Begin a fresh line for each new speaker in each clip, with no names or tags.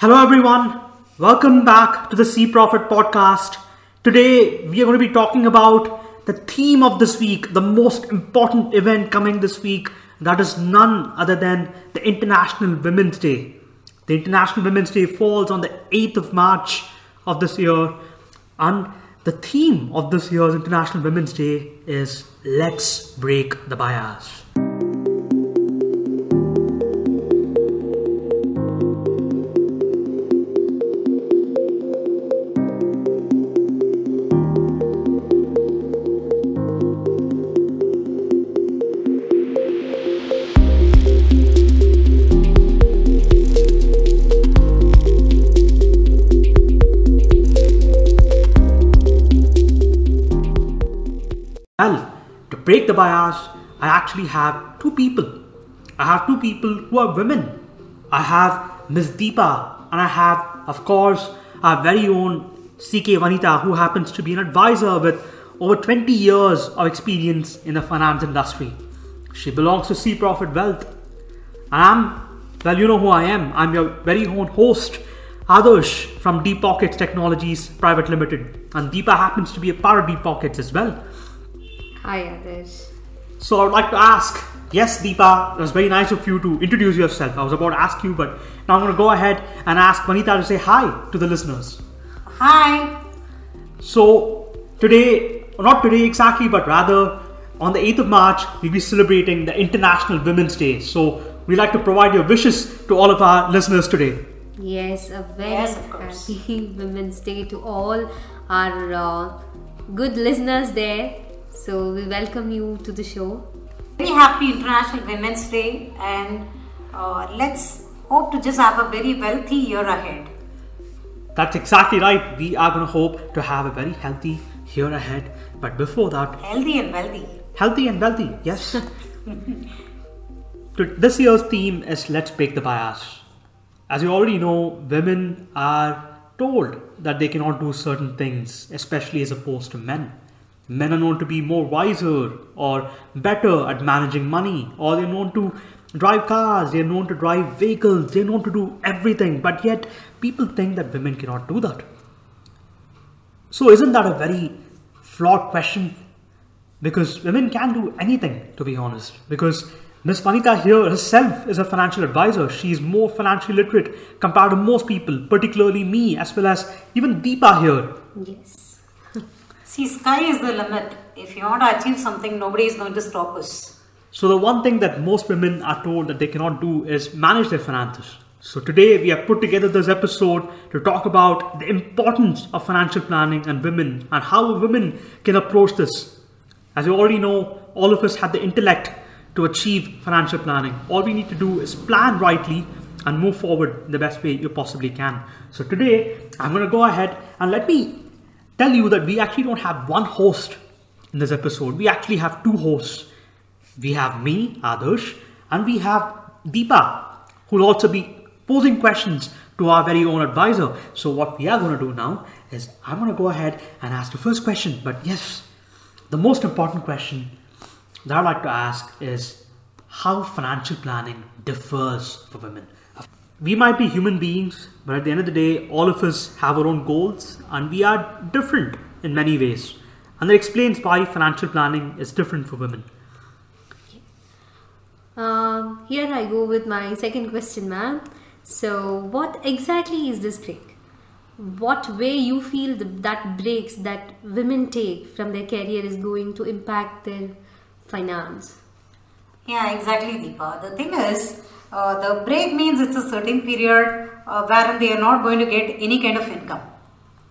Hello, everyone. Welcome back to the cPROFIT podcast. Today, we are going to be talking about the theme of this week, the most important event coming this week. That is none other than the International Women's Day. The International Women's Day falls on the 8th of March of this year, and the theme of this year's International Women's Day is Let's Break the Bias. The bias, I actually have two people. I have two people who are women. I have Ms. Deepa, and I have, of course, our very own CK Vanitha, who happens to be an advisor with over 20 years of experience in the finance industry. She belongs to cPROFIT Wealth. And I'm, well, you know who I am. I'm your very own host, Adarsh from Deepockets Technologies Private Limited. And Deepa happens to be a part of Deepockets as well.
Hi, Adarsh.
So I would like to ask, yes, Deepa, it was very nice of you to introduce yourself. I was about to ask you, but now I'm going to go ahead and ask Vanitha to say hi to the listeners.
Hi.
So today, or not today exactly, but rather on the 8th of March, we'll be celebrating the International Women's Day. So we'd like to provide your wishes to all of our listeners today.
Yes, a very
Yes, of course.
happy Women's Day to all our uh, good listeners there. So we welcome you to the show.
Very happy International Women's Day and uh, let's hope to just have a very wealthy year ahead.
That's exactly right. We are going to hope to have a very healthy year ahead. But before that,
Healthy and wealthy.
Healthy and wealthy, yes. This year's theme is Let's Break the Bias. As you already know, women are told that they cannot do certain things, especially as opposed to men. Men are known to be more wiser or better at managing money, or they're known to drive cars, they're known to drive vehicles, they're known to do everything, but yet people think that women cannot do that. So, isn't that a very flawed question? Because women can do anything, to be honest. Because Miss Vanitha here herself is a financial advisor. She is more financially literate compared to most people, particularly me, as well as even Deepa here.
Yes.
See, sky is the limit. If you want to achieve something, nobody is going to stop us.
So, the one thing that most women are told that they cannot do is manage their finances. So, today we have put together this episode to talk about the importance of financial planning and women and how women can approach this. As you already know, all of us have the intellect to achieve financial planning. All we need to do is plan rightly and move forward in the best way you possibly can. So, today I'm going to go ahead and let me tell you that we actually don't have one host in this episode, we actually have two hosts. We have me, Adarsh, and we have Deepa, who will also be posing questions to our very own advisor. So, what we are going to do now is I'm going to go ahead and ask the first question. But yes, the most important question that I'd like to ask is how financial planning differs for women. We might be human beings, but at the end of the day, all of us have our own goals and we are different in many ways. And that explains why financial planning is different for women.
Um, here I go with my second question, ma'am. So, what exactly is this break? What way you feel the, that breaks that women take from their career is going to impact their finance?
Yeah, exactly, Deepa. The thing is, uh, the break means it's a certain period uh, wherein they are not going to get any kind of income.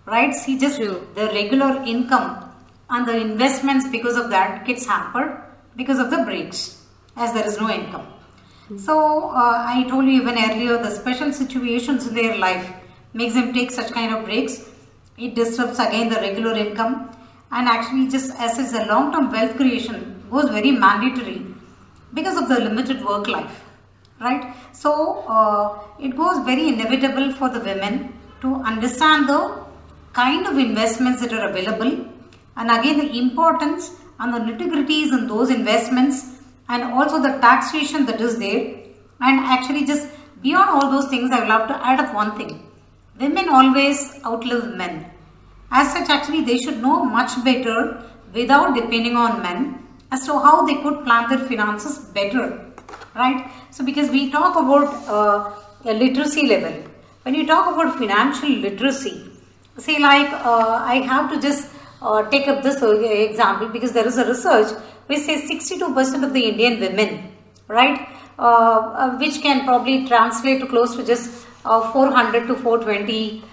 Right? See, just
True.
the regular income and the investments because of that gets hampered because of the breaks as there is no income. So, uh, I told you even earlier the special situations in their life makes them take such kind of breaks. It disrupts again the regular income and actually just as is a long term wealth creation goes very mandatory because of the limited work life right so uh, it goes very inevitable for the women to understand the kind of investments that are available and again the importance and the nitty-gritties in those investments and also the taxation that is there and actually just beyond all those things, I would love to add up one thing. Women always outlive men. As such, actually, they should know much better without depending on men as to how they could plan their finances better. Right? So, because we talk about uh, a literacy level, when you talk about financial literacy, say like uh, I have to just uh, take up this uh, example because there is a research which says 62% of the Indian women, right, uh, uh, which can probably translate to close to just uh, 400 to 420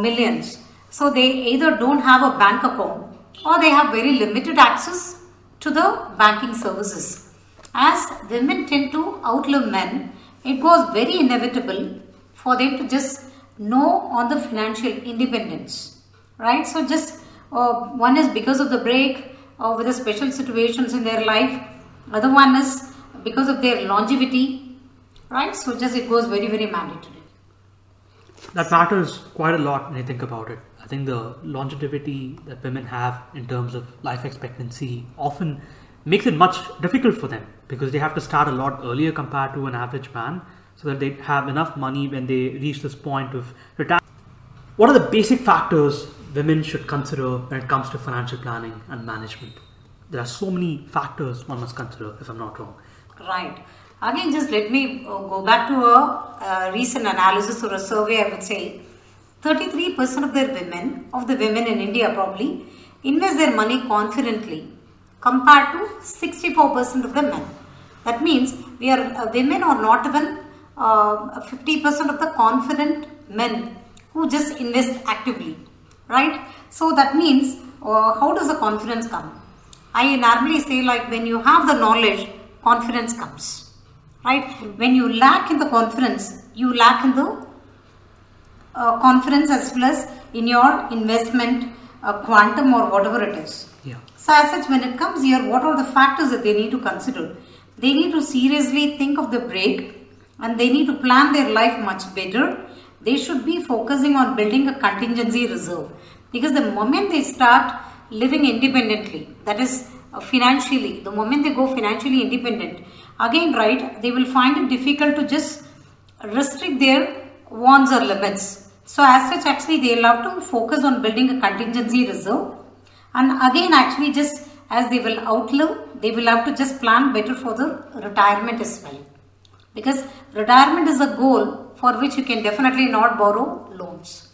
millions. So they either don't have a bank account or they have very limited access to the banking services. As women tend to outlive men, it was very inevitable for them to just know on the financial independence, right? So just uh, one is because of the break or uh, with the special situations in their life. Other one is because of their longevity, right? So just it goes very very mandatory.
That matters quite a lot when you think about it. I think the longevity that women have in terms of life expectancy often makes it much difficult for them because they have to start a lot earlier compared to an average man so that they have enough money when they reach this point of retirement. What are the basic factors women should consider when it comes to financial planning and management? There are so many factors one must consider, if I'm not wrong.
Right. Again, just let me uh, go back to a, a recent analysis or a survey. I would say 33% of their women, of the women in India probably, invest their money confidently compared to 64% of the men. That means we are uh, women are not even uh, 50% of the confident men who just invest actively, right? So that means uh, how does the confidence come? I normally say like when you have the knowledge, confidence comes, right? When you lack in the confidence, you lack in the uh, confidence as well as in your investment uh, quantum or whatever it is.
Yeah.
So as such, when it comes here, what are the factors that they need to consider? They need to seriously think of the break and they need to plan their life much better, they should be focusing on building a contingency reserve. Because the moment they start living independently, that is uh, financially, the moment they go financially independent, again, right, they will find it difficult to just restrict their wants or limits. So, as such, actually, they'll have to focus on building a contingency reserve. And again, actually, just as they will outlive, they will have to just plan better for the retirement as well because retirement is a goal for which you can definitely not borrow loans.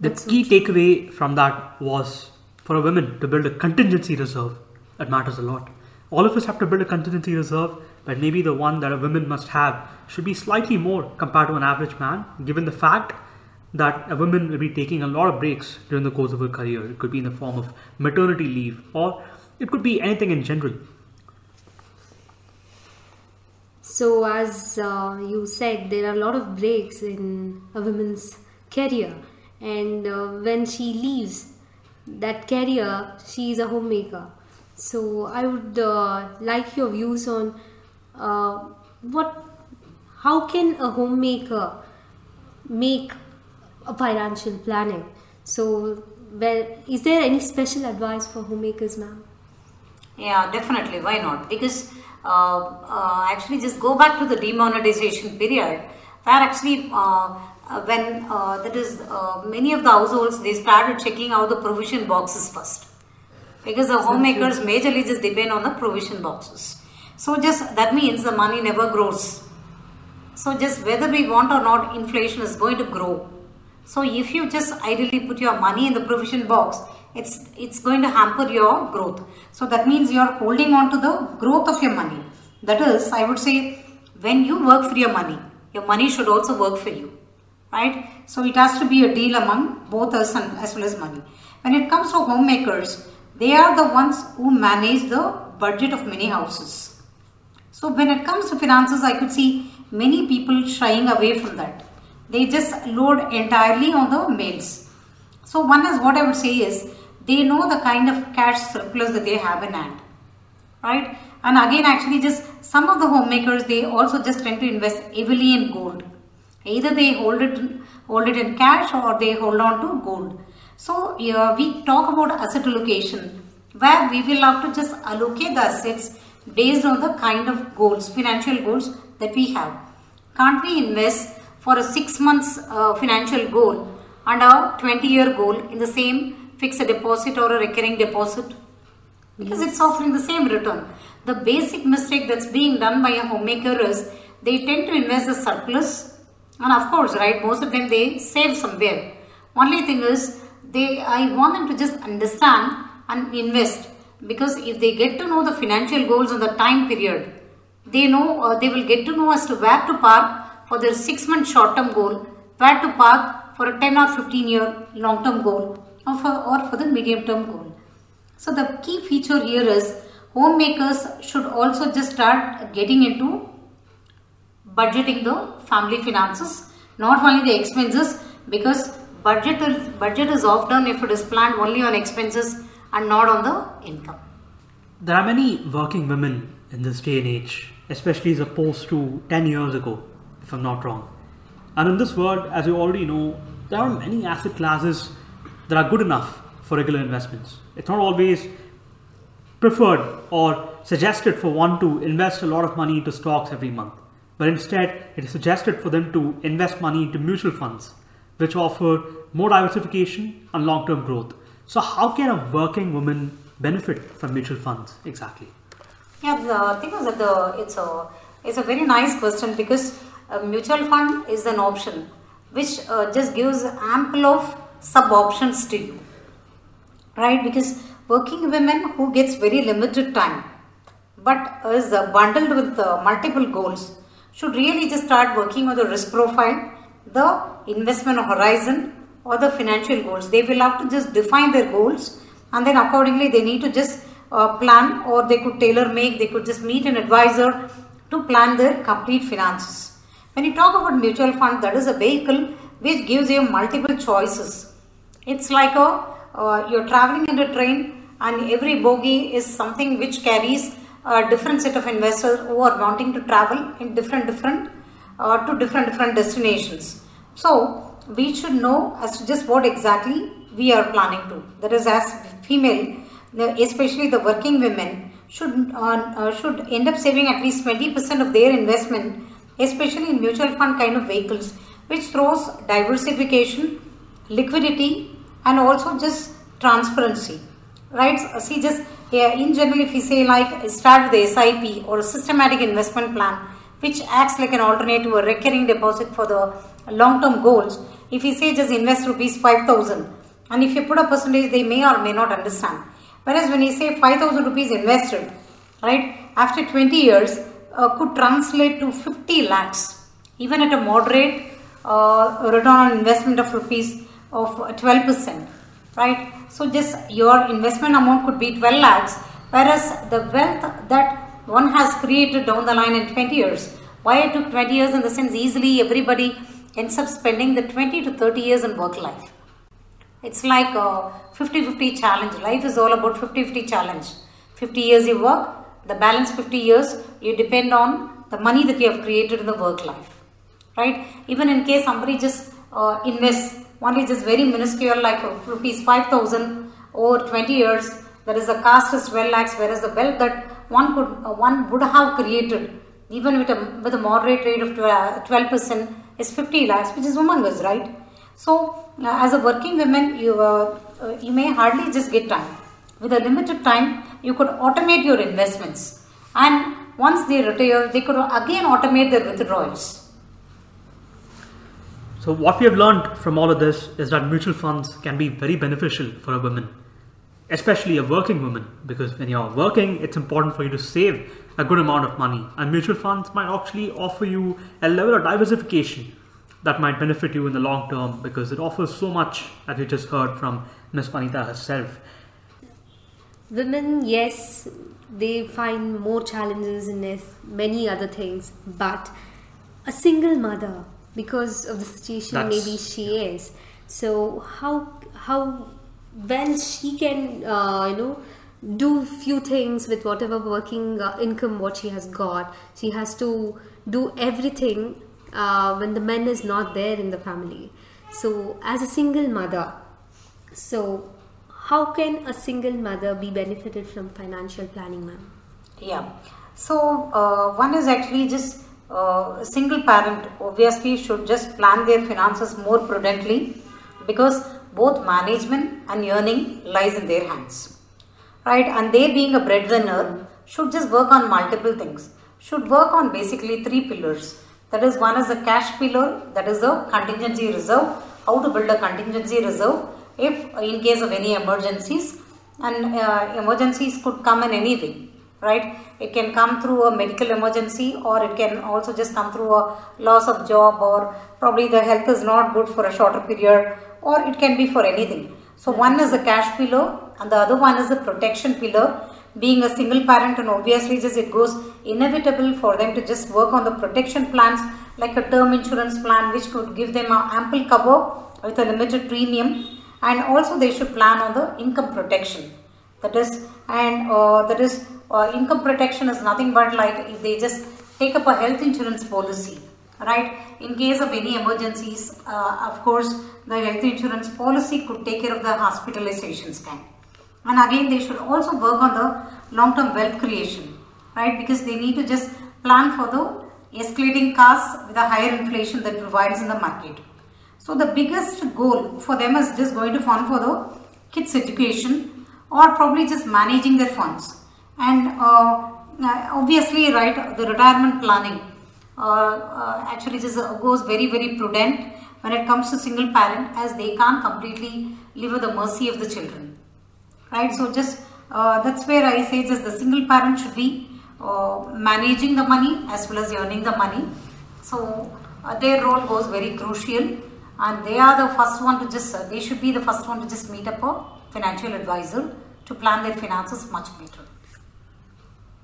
The That's key takeaway from that was for a woman to build a contingency reserve. That matters a lot. All of us have to build a contingency reserve, but maybe the one that a woman must have should be slightly more compared to an average man, given the fact that a woman will be taking a lot of breaks during the course of her career. It could be in the form of maternity leave, or it could be anything in general.
So, as uh, you said, there are a lot of breaks in a woman's career, and uh, when she leaves that career, she is a homemaker. So, I would uh, like your views on uh, what, how can a homemaker make financial planning? So, well, is there any special advice for homemakers, ma'am?
Yeah, definitely. Why not? Because uh, uh, actually just go back to the demonetization period where actually uh, when that is many of the households they started checking out the provision boxes first because the homemakers majorly just depend on the provision boxes so just that means the money never grows so just whether we want or not inflation is going to grow so if you just ideally put your money in the provision box it's it's going to hamper your growth. So that means you are holding on to the growth of your money. That is i would say when you work for your money your money should also work for you right? So it has to be a deal among both us and as well as money. When it comes to homemakers they are the ones who manage the budget of many houses. So when it comes to finances i could see many people shying away from that they just load entirely on the males so one is what i would say is they know the kind of cash surplus that they have in hand right? And again actually just some of the homemakers they also just tend to invest heavily in gold. Either they hold it hold it in cash or they hold on to gold. So we talk about asset allocation where we will have to just allocate the assets based on the kind of goals financial goals that we have. Can't we invest for a six months uh, financial goal and a 20 year goal in the same fixed deposit or a recurring deposit? Because it's offering the same return. The basic mistake that's being done by a homemaker is they tend to invest the surplus and of course right most of them they save somewhere. Only thing is they I want them to just understand and invest because if they get to know the financial goals and the time period they know uh, they will get to know as to where to park for their 6 month short term goal where to park for a 10 or 15 year long term goal or for, or for the medium term goal. So the key feature here is homemakers should also just start getting into budgeting the family finances not only the expenses because budget is, budget is often if it is planned only on expenses and not on the income.
There are many working women in this day and age, especially as opposed to 10 years ago, if I'm not wrong. And in this world, as you already know, there are many asset classes that are good enough for regular investments. It's not always preferred or suggested for one to invest a lot of money into stocks every month, but instead, it is suggested for them to invest money into mutual funds, which offer more diversification and long term growth. So, how can a working woman benefit from mutual funds exactly?
Yeah, the thing is that the it's a it's a very nice question because a mutual fund is an option which uh, just gives ample of sub options to you, right? Because working women who gets very limited time but is uh, bundled with uh, multiple goals should really just start working on the risk profile, the investment horizon or the financial goals. They will have to just define their goals and then accordingly they need to just uh, plan or they could tailor make, they could just meet an advisor to plan their complete finances. When you talk about mutual fund, that is a vehicle which gives you multiple choices. It's like a uh, you're traveling in a train and every bogie is something which carries a different set of investors who are wanting to travel in different different uh, to different different destinations. So we should know as to just what exactly we are planning to. That is as female especially the working women, should, uh, uh, should end up saving at least 20% of their investment, especially in mutual fund kind of vehicles, which throws diversification, liquidity, and also just transparency. Right? See, just yeah, in general, if you say like start with the SIP or systematic investment plan, which acts like an alternative or recurring deposit for the long term goals, if you say just invest rupees 5000 and if you put a percentage, they may or may not understand Whereas when you say 5000 rupees invested, right, after 20 years uh, could translate to 50 lakhs, even at a moderate uh, return on investment of rupees of 12%, right? So just your investment amount could be 12 lakhs, whereas the wealth that one has created down the line in 20 years. Why it took 20 years in the sense easily everybody ends up spending the 20 to 30 years in work life. It's like a 50-50 challenge. Life is all about 50-50 challenge. 50 years you work, the balance 50 years you depend on the money that you have created in the work life. Right? Even in case somebody just uh, invests only just very minuscule like uh, rupees 5000 over 20 years, there is a cost is 12 lakhs whereas the wealth that one could uh, one would have created even with a, with a moderate rate of 12% is 50 lakhs which is humongous, right? So, uh, as a working woman, you, uh, uh, you may hardly just get time. With a limited time, you could automate your investments. And once they retire, they could again automate their withdrawals.
So, what we have learned from all of this is that mutual funds can be very beneficial for a woman, especially a working woman, because when you're working, it's important for you to save a good amount of money. And mutual funds might actually offer you a level of diversification that might benefit you in the long term because it offers so much, as we just heard from Ms. Vanitha herself.
Women, yes, they find more challenges in this, many other things, but a single mother, because of the situation That's, maybe she is, so how how well she can uh, you know do few things with whatever working uh, income what she has got. She has to do everything uh, when the man is not there in the family. So, as a single mother, so how can a single mother be benefited from financial planning, ma'am?
Yeah. So, uh, one is actually just uh, a single parent obviously should just plan their finances more prudently because both management and earning lies in their hands. Right? And they being a breadwinner should just work on multiple things. Should work on basically three pillars. That is one is a cash pillar, that is a contingency reserve, how to build a contingency reserve if in case of any emergencies and uh, emergencies could come in any way right? It can come through a medical emergency or it can also just come through a loss of job or probably the health is not good for a shorter period or it can be for anything. So one is the cash pillar and the other one is the protection pillar being a single parent and obviously just it goes inevitable for them to just work on the protection plans like a term insurance plan which could give them ample cover with a limited premium and also they should plan on the income protection. That is and uh, that is uh, income protection is nothing but like if they just take up a health insurance policy right? In case of any emergencies uh, of course the health insurance policy could take care of the hospitalization scan. And again they should also work on the long term wealth creation right? Because they need to just plan for the escalating costs with a higher inflation that provides in the market so the biggest goal for them is just going to fund for the kids education or probably just managing their funds. And uh, uh obviously, right, the retirement planning uh, uh, actually just goes very, very prudent when it comes to single parent as they can't completely live at the mercy of the children. Right, so just uh, that's where I say just the single parent should be uh, managing the money as well as earning the money. So uh, their role goes very crucial and they are the first one to just they should be the first one to just meet up a financial advisor to plan their finances much better.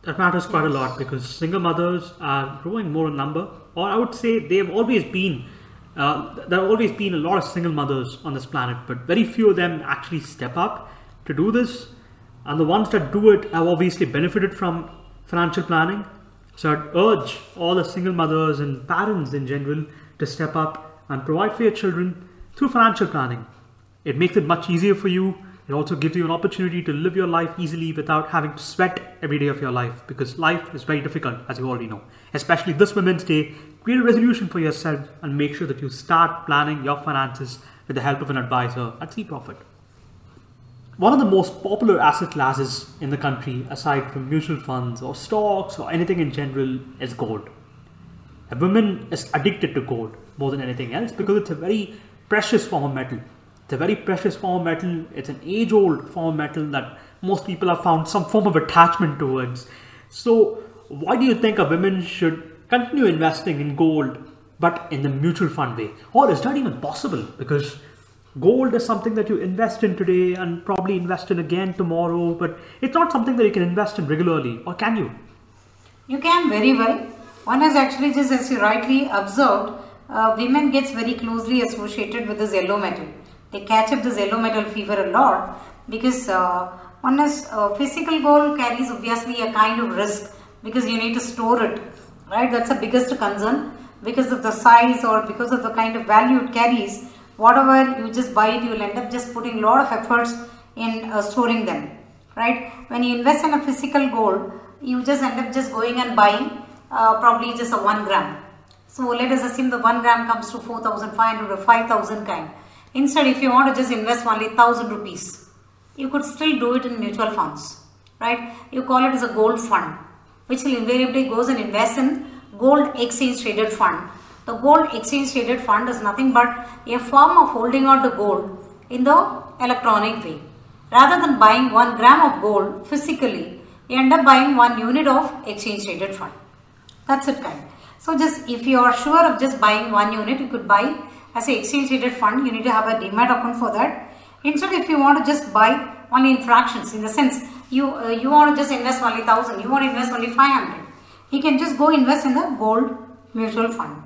That matters quite a lot because single mothers are growing more in number or i would say they have always been uh, there have always been a lot of single mothers on this planet but very few of them actually step up to do this. And the ones that do it have obviously benefited from financial planning. So i'd urge all the single mothers and parents in general to step up and provide for your children through financial planning. It makes it much easier for you. It also gives you an opportunity to live your life easily without having to sweat every day of your life because life is very difficult, as you already know. Especially this Women's Day, create a resolution for yourself and make sure that you start planning your finances with the help of an advisor at cPROFIT. One of the most popular asset classes in the country, aside from mutual funds or stocks or anything in general, is gold. A woman is addicted to gold more than anything else because it's a very precious form of metal. It's a very precious form of metal. It's an age old form of metal that most people have found some form of attachment towards. So, why do you think a woman should continue investing in gold but in the mutual fund way? Or is that even possible? Because gold is something that you invest in today and probably invest in again tomorrow, but it's not something that you can invest in regularly, or can you?
You can very well. One has actually just as you rightly observed, uh, women gets very closely associated with this yellow metal. They catch up this yellow metal fever a lot because uh, one is uh, physical gold carries obviously a kind of risk because you need to store it, right? That's the biggest concern because of the size or because of the kind of value it carries. Whatever you just buy it, you will end up just putting a lot of efforts in uh, storing them, right? When you invest in a physical gold, you just end up just going and buying uh, probably just a 1 gram so let us assume the 1 gram comes to 4500 or 5000 kind. Instead if you want to just invest only 1000 rupees, you could still do it in mutual funds, right? You call it as a gold fund, which will invariably goes and invest in gold exchange traded fund. The gold exchange traded fund is nothing but a form of holding on to gold in the electronic way. Rather than buying 1 gram of gold physically, you end up buying 1 unit of exchange traded fund. That's it kind. So just if you are sure of just buying one unit, you could buy as a exchange traded fund. You need to have a demat account for that. Instead, if you want to just buy only in fractions, in the sense you uh, you want to just invest only thousand, you want to invest only five hundred, you can just go invest in the gold mutual fund.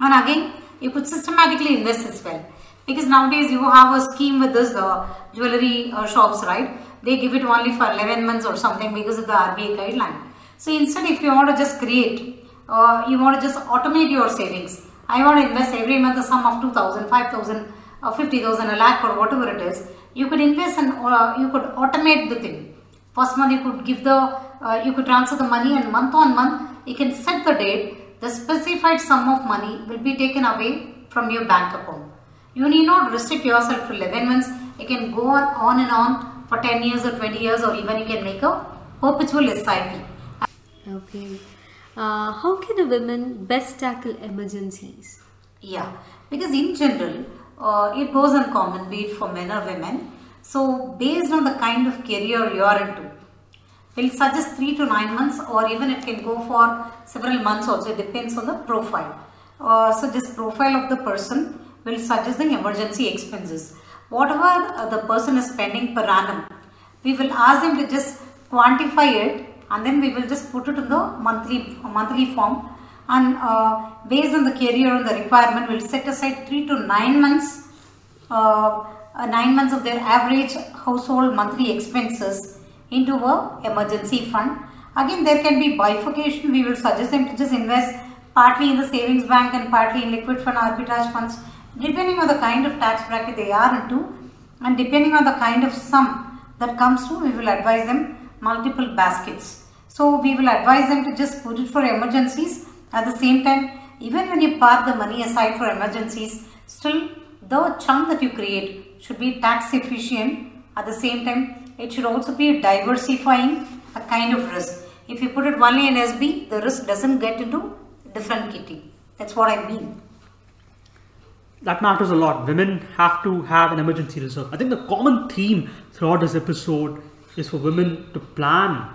And again, you could systematically invest as well because nowadays you have a scheme with this uh, jewelry uh, shops, right? They give it only for 11 months or something because of the RBI guideline. So instead, if you want to just create uh, you want to just automate your savings. I want to invest every month a sum of 2000, 5000, uh, 50,000, a lakh or whatever it is. You could invest and uh, you could automate the thing. First month you could give the, uh, you could transfer the money and month on month you can set the date. the specified sum of money will be taken away from your bank account. You need not restrict yourself to 11 months. You can go on, on and on for 10 years or 20 years or even you can make a perpetual SIP.
Okay. Uh, how can a woman best tackle emergencies?
Yeah, because in general, uh, it goes uncommon, be it for men or women. So, based on the kind of career you are into, we'll suggest 3 to 9 months or even it can go for several months also, it depends on the profile. Uh, so, this profile of the person will suggest the emergency expenses. Whatever uh, the person is spending per annum, we will ask them to just quantify it and then we will just put it in the monthly monthly form. And uh, based on the career and the requirement we'll set aside 3 to 9 months uh, uh, 9 months of their average household monthly expenses into a emergency fund. Again there can be bifurcation. We will suggest them to just invest partly in the savings bank and partly in liquid fund arbitrage funds depending on the kind of tax bracket they are into. And depending on the kind of sum that comes to we will advise them multiple baskets. So we will advise them to just put it for emergencies. At the same time even when you park the money aside for emergencies still the chunk that you create should be tax efficient. At the same time it should also be diversifying a kind of risk. If you put it only in SB the risk doesn't get into different kitty. That's what I mean.
That matters a lot. Women have to have an emergency reserve. I think the common theme throughout this episode is for women to plan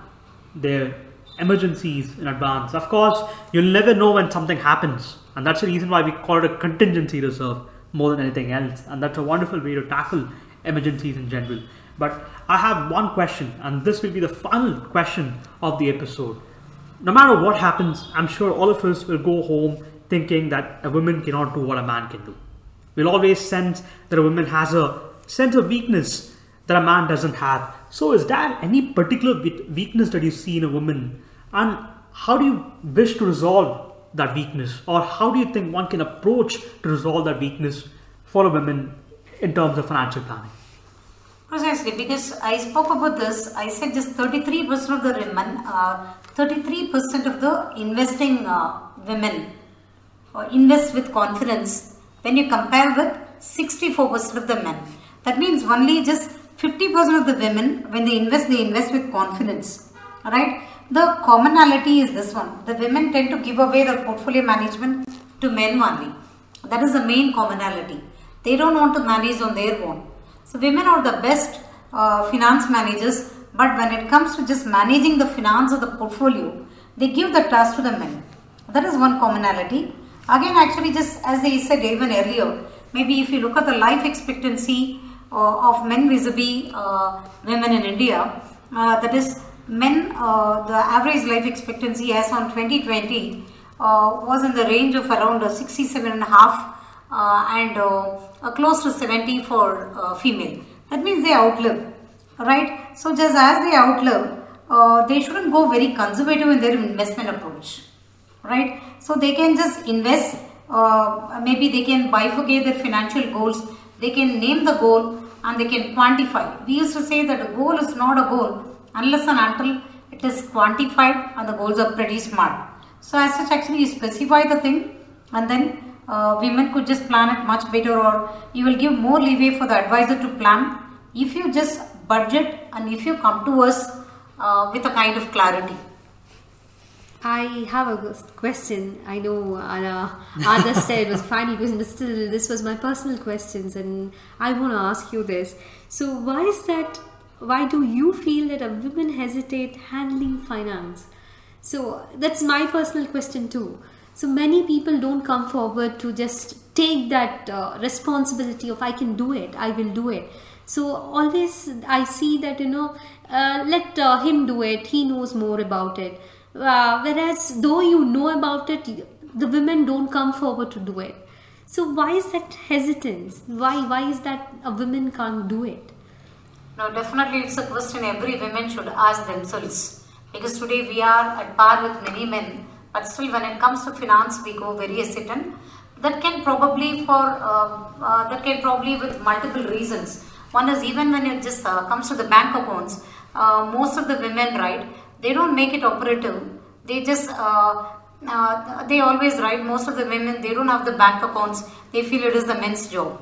their emergencies in advance. Of course, you'll never know when something happens, and that's the reason why we call it a contingency reserve more than anything else. And that's a wonderful way to tackle emergencies in general. But I have one question, and this will be the final question of the episode. No matter what happens, I'm sure all of us will go home thinking that a woman cannot do what a man can do. We'll always sense that a woman has a sense of weakness that a man doesn't have. So, is there any particular weakness that you see in a woman? And how do you wish to resolve that weakness? Or how do you think one can approach to resolve that weakness for a woman in terms of financial planning?
Precisely, because I spoke about this, I said just 33% of the women, uh, 33% of the investing uh, women uh, invest with confidence when you compare with 64% of the men. That means only just 50% of the women, when they invest, they invest with confidence. Alright? The commonality is this one. The women tend to give away their portfolio management to men only. That is the main commonality. They don't want to manage on their own. So women are the best uh, finance managers but when it comes to just managing the finance of the portfolio, they give the task to the men. That is one commonality. Again, actually, just as they said even earlier, maybe if you look at the life expectancy of men vis-a-vis uh, women in India, uh, that is men, uh, the average life expectancy as on 2020 uh, was in the range of around uh, 67 and a half and close to 70 for female. That means they outlive, right? So just as they outlive, they shouldn't go very conservative in their investment approach right? So they can just invest, uh, maybe they can bifurcate their financial goals, they can name the goal and they can quantify. We used to say that a goal is not a goal unless and until it is quantified and the goals are pretty smart. So as such actually you specify the thing and then uh, women could just plan it much better or you will give more leeway for the advisor to plan if you just budget and if you come to us uh, with a kind of clarity.
I have a question. I know uh, Ada said it was final question, but still, this was my personal questions, and I want to ask you this. So, why is that? Why do you feel that a woman hesitate handling finance? So that's my personal question too. So many people don't come forward to just take that uh, responsibility of I can do it, I will do it. So always I see that you know, uh, let uh, him do it. He knows more about it uh, whereas though you know about it the women don't come forward to do it. So why is that hesitance? Why why is that a woman can't do it?
No definitely it's a question every woman should ask themselves. Because today we are at par with many men but still when it comes to finance we go very hesitant. That can probably for uh, uh, that can probably with multiple reasons. One is even when it just uh, comes to the bank accounts uh, most of the women right they don't make it operative. They just uh, uh, they always write most of the women they don't have the bank accounts. They feel it is the men's job.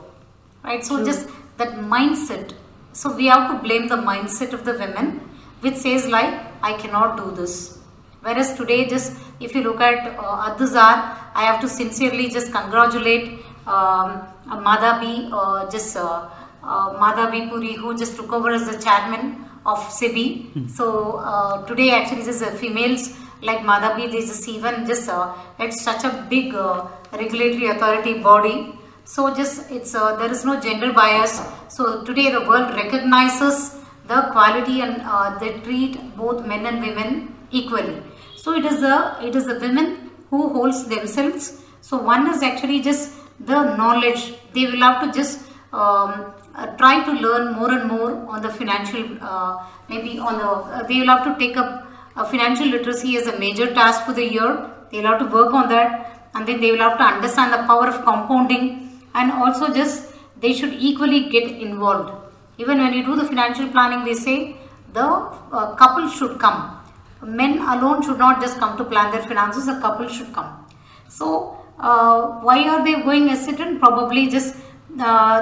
Right? So just that mindset. So we have to blame the mindset of the women which says like i cannot do this. Whereas today just if you look at uh, Aduzar, i have to sincerely just congratulate um, Madhabi uh, just uh, uh, Madhabi Puri who just took over as the chairman of SEBI. So uh, today actually this is a females like Madhabi, this is even just uh, it's such a big uh, regulatory authority body. So just it's uh, there is no gender bias. So today the world recognizes the quality and uh, they treat both men and women equally. So it is the it is the women who holds themselves. So one is actually just the knowledge. They will have to just um, uh, try to learn more and more on the financial uh, maybe on the uh, they will have to take up uh, financial literacy as a major task for the year. They will have to work on that. And then they will have to understand the power of compounding. And also just they should equally get involved. Even when you do the financial planning we say the uh, couple should come. Men alone should not just come to plan their finances a couple should come. So uh, why are they going hesitant? Probably just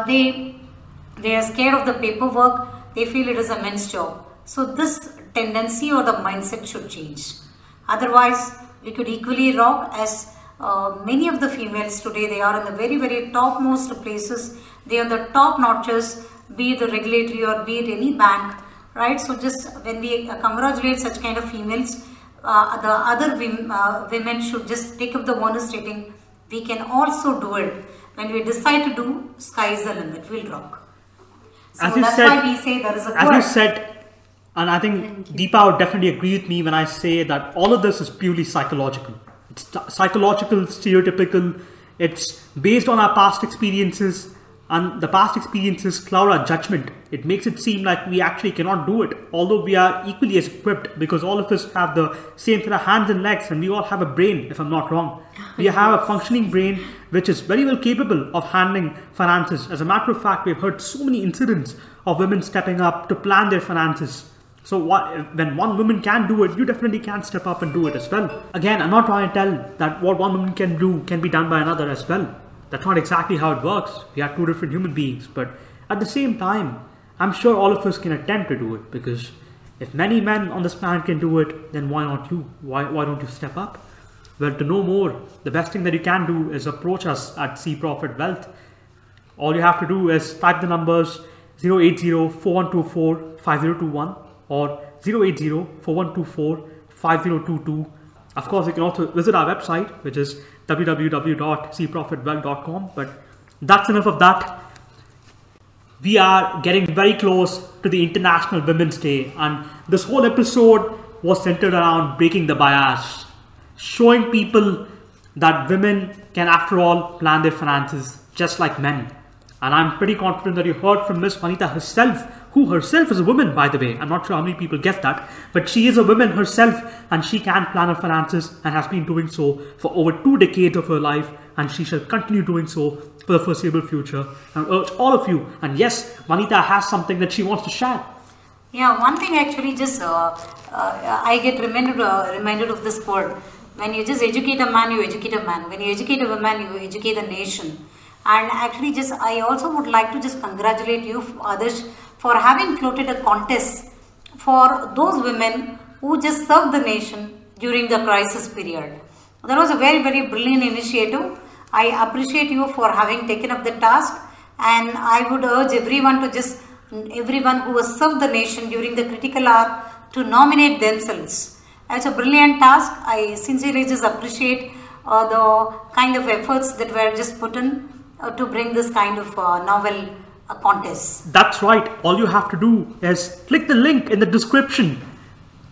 they they are scared of the paperwork, they feel it is a men's job. So this tendency or the mindset should change. Otherwise, we could equally rock as uh, many of the females today, they are in the very, very topmost places. They are the top notches, be it the regulatory or be it any bank, right? So just when we uh, congratulate such kind of females, uh, the other women, uh, women should just take up the bonus stating, we can also do it. When we decide to do, sky is the limit, we'll rock. So
as you
that's
said,
why we say there is a
as you said, and I think Deepa would definitely agree with me when I say that all of this is purely psychological. It's psychological, stereotypical. It's based on our past experiences, and the past experiences cloud our judgment. It makes it seem like we actually cannot do it, although we are equally as equipped because all of us have the same set of hands and legs, and we all have a brain, if I'm not wrong. We have a functioning brain which is very well capable of handling finances. As a matter of fact, we've heard so many incidents of women stepping up to plan their finances. So what, when one woman can do it, you definitely can step up and do it as well. Again, I'm not trying to tell that what one woman can do can be done by another as well. That's not exactly how it works. We are two different human beings, but at the same time, I'm sure all of us can attempt to do it because if many men on this planet can do it, then why not you? Why, why don't you step up? Well, to know more, the best thing that you can do is approach us at cPROFIT Wealth. All you have to do is type the numbers 080-4124-5021 or 080-4124-5022. Of course, you can also visit our website, which is www.cprofitwealth.com. But that's enough of that. We are getting very close to the International Women's Day, and this whole episode was centered around breaking the bias showing people that women can, after all, plan their finances just like men. And I'm pretty confident that you heard from Miss Vanitha herself, who herself is a woman, by the way. I'm not sure how many people get that, but she is a woman herself and she can plan her finances and has been doing so for over two decades of her life, and she shall continue doing so for the foreseeable future. And urge all of you, and yes, Vanitha has something that she wants to share.
Yeah, one thing actually just uh, uh, I get reminded uh, reminded of this quote when you just educate a man, you educate a man. When you educate a woman, you educate a nation. And actually, just I also would like to just congratulate you, others, for having floated a contest for those women who just served the nation during the crisis period. That was a very, very brilliant initiative. I appreciate you for having taken up the task, and I would urge everyone to just everyone who has served the nation during the critical hour to nominate themselves it's a brilliant task. I sincerely just appreciate uh, the kind of efforts that were just put in uh, to bring this kind of uh, novel uh, contest.
That's right. All you have to do is click the link in the description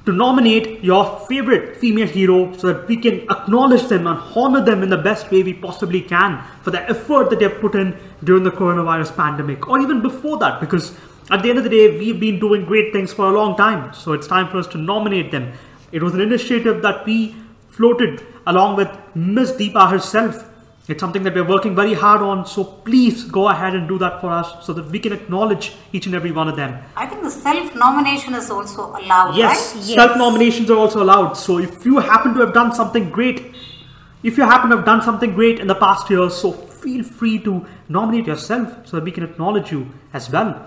to nominate your favorite female hero so that we can acknowledge them and honor them in the best way we possibly can for the effort that they've put in during the coronavirus pandemic or even before that because at the end of the day we've been doing great things for a long time so it's time for us to nominate them it was an initiative that we floated along with Miss Deepa herself. It's something that we're working very hard on, so please go ahead and do that for us so that we can acknowledge each and every one of them.
I think the self nomination is also allowed,
yes,
right?
self nominations are also allowed. So if you happen to have done something great If you happen to have done something great in the past year, so feel free to nominate yourself so that we can acknowledge you as well.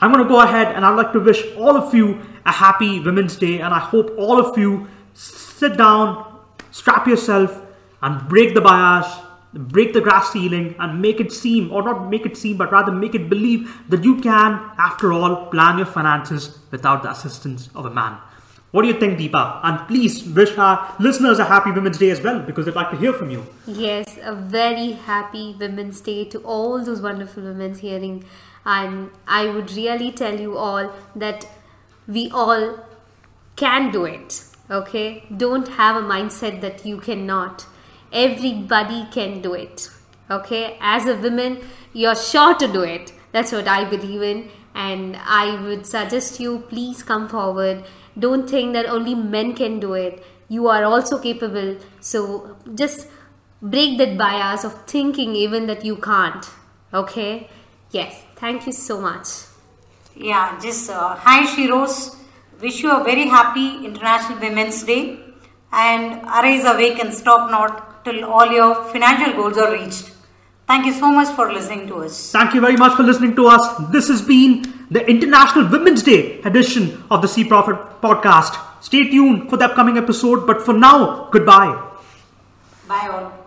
I'm going to go ahead and I'd like to wish all of you a happy Women's Day, and I hope all of you sit down, strap yourself, and break the bias, break the glass ceiling, and make it seem, or not make it seem, but rather make it believe that you can, after all, plan your finances without the assistance of a man. What do you think, Deepa? And please wish our listeners a happy Women's Day as well because they'd like to hear from you.
Yes, a very happy Women's Day to all those wonderful women's hearing. And I would really tell you all that we all can do it. Okay? Don't have a mindset that you cannot. Everybody can do it. Okay? As a woman, you're sure to do it. That's what I believe in. And I would suggest you please come forward don't think that only men can do it. You are also capable. So just break that bias of thinking even that you can't. Okay? Yes. Thank you so much.
Yeah, just uh, hi Shiros. Wish you a very happy International Women's Day and arise awake and stop not till all your financial goals are reached. Thank you so much for listening to us.
Thank you very much for listening to us. This has been the International Women's Day edition of the cPROFIT podcast. Stay tuned for the upcoming episode, but for now, goodbye.
Bye all.